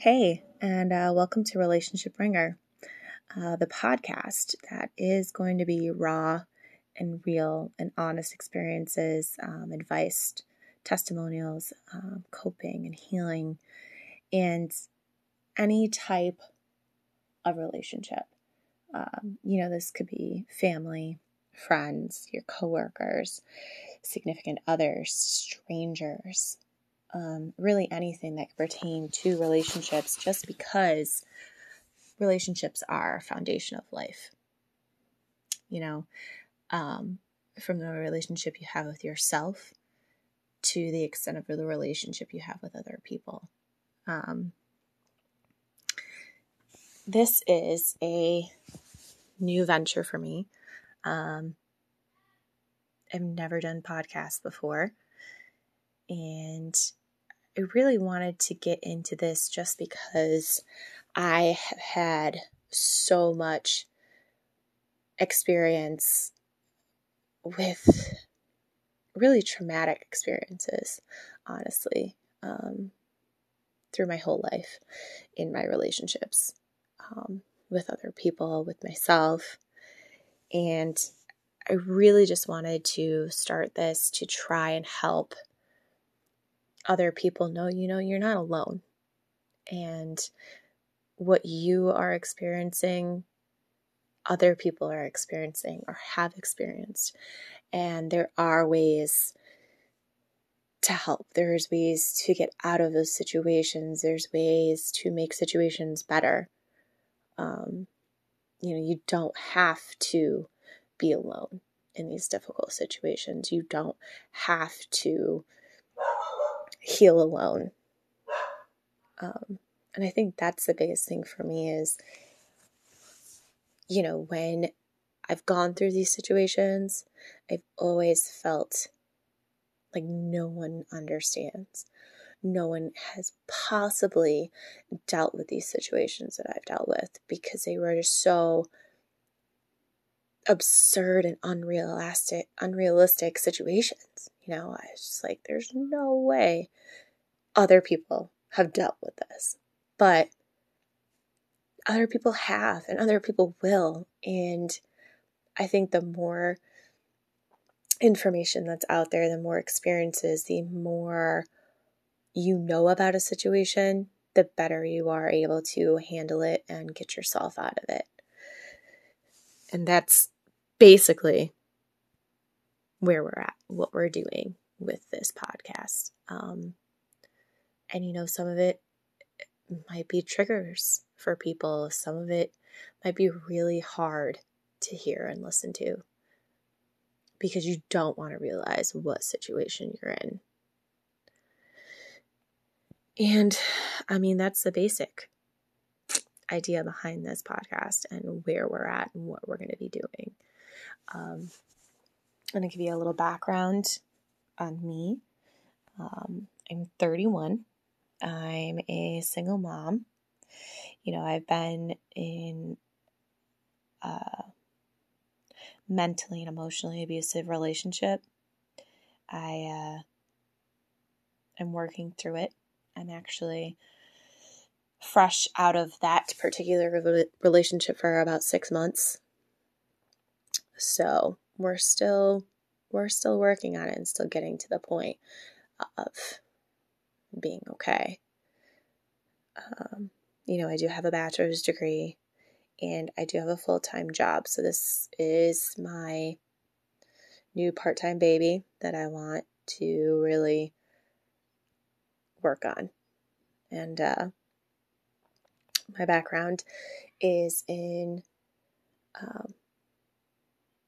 Hey, and uh, welcome to Relationship Bringer, uh, the podcast that is going to be raw and real and honest experiences, um, advice, testimonials, um, coping and healing, and any type of relationship. Um, you know, this could be family, friends, your coworkers, significant others, strangers, um, really anything that could pertain to relationships, just because relationships are a foundation of life. You know, um, from the relationship you have with yourself to the extent of the relationship you have with other people. Um, this is a new venture for me. Um, I've never done podcasts before. And I really wanted to get into this just because I have had so much experience with really traumatic experiences, honestly, um, through my whole life in my relationships um, with other people, with myself. And I really just wanted to start this to try and help other people know, you know, you're not alone. And what you are experiencing, other people are experiencing or have experienced. And there are ways to help. There's ways to get out of those situations. There's ways to make situations better. Um, you know, you don't have to be alone in these difficult situations. You don't have to heal alone. Um, and I think that's the biggest thing for me is, you know, when I've gone through these situations, I've always felt like no one understands. No one has possibly dealt with these situations that I've dealt with because they were just so absurd and unrealistic unrealistic situations. Know, I was just like, there's no way other people have dealt with this. But other people have and other people will. And I think the more information that's out there, the more experiences, the more you know about a situation, the better you are able to handle it and get yourself out of it. And that's basically where we're at, what we're doing with this podcast. Um, and you know, some of it might be triggers for people, some of it might be really hard to hear and listen to because you don't want to realize what situation you're in. And I mean, that's the basic idea behind this podcast and where we're at and what we're going to be doing. Um, I'm going to give you a little background on me. Um, I'm 31. I'm a single mom. You know, I've been in a mentally and emotionally abusive relationship. I uh, am working through it. I'm actually fresh out of that particular relationship for about six months. So we're still we're still working on it and still getting to the point of being okay. Um, you know, I do have a bachelor's degree and I do have a full time job. So this is my new part time baby that I want to really work on. And uh, my background is in um,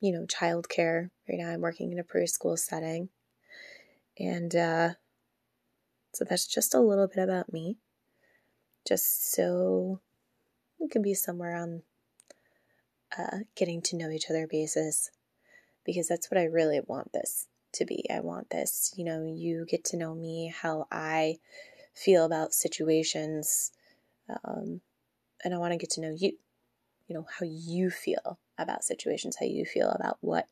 you know, childcare. Right now, I'm working in a preschool setting. And uh, so that's just a little bit about me. Just so we can be somewhere on uh, getting to know each other basis. Because that's what I really want this to be. I want this, you know, you get to know me, how I feel about situations. Um, and I want to get to know you, you know, how you feel about situations, how you feel about what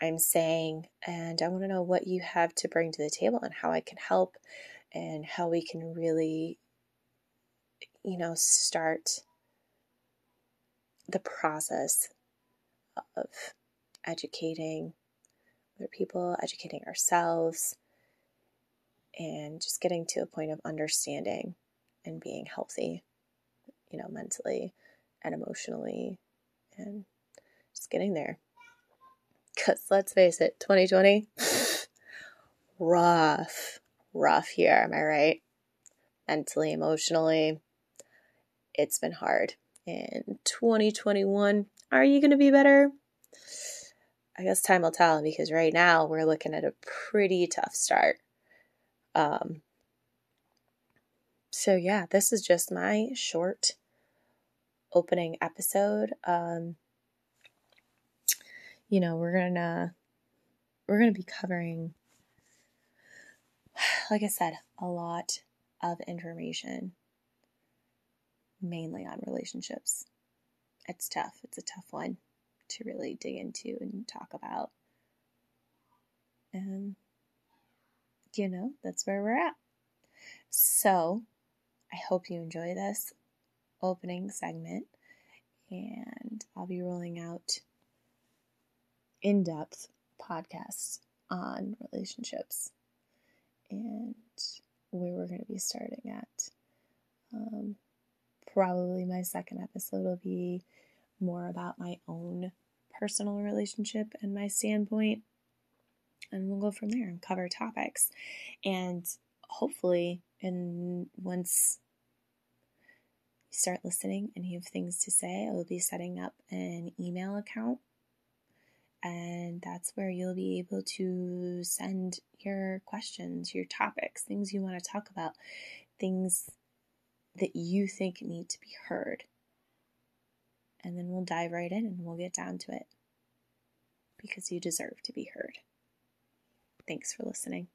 I'm saying. And I want to know what you have to bring to the table and how I can help and how we can really you know, start the process of educating other people, educating ourselves, and just getting to a point of understanding and being healthy, you know, mentally and emotionally, and just getting there. Because let's face it, 2020, rough, rough year, am I right? Mentally, emotionally, it's been hard. In 2021, are you going to be better? I guess time will tell because right now we're looking at a pretty tough start. Um, so, yeah, this is just my short opening episode. Um, you know, we're gonna we're gonna be covering, like I said, a lot of information, mainly on relationships. It's tough. It's a tough one to really dig into and talk about. And you know, that's where we're at. So, I hope you enjoy this opening segment, and I'll be rolling out in depth podcasts on relationships and where we're going to be starting at. Um, probably my second episode will be more about my own personal relationship and my standpoint. And we'll go from there and cover topics. And hopefully, and once start listening and you have things to say, I will be setting up an email account and that's where you'll be able to send your questions, your topics, things you want to talk about, things that you think need to be heard. And then we'll dive right in and we'll get down to it because you deserve to be heard. Thanks for listening.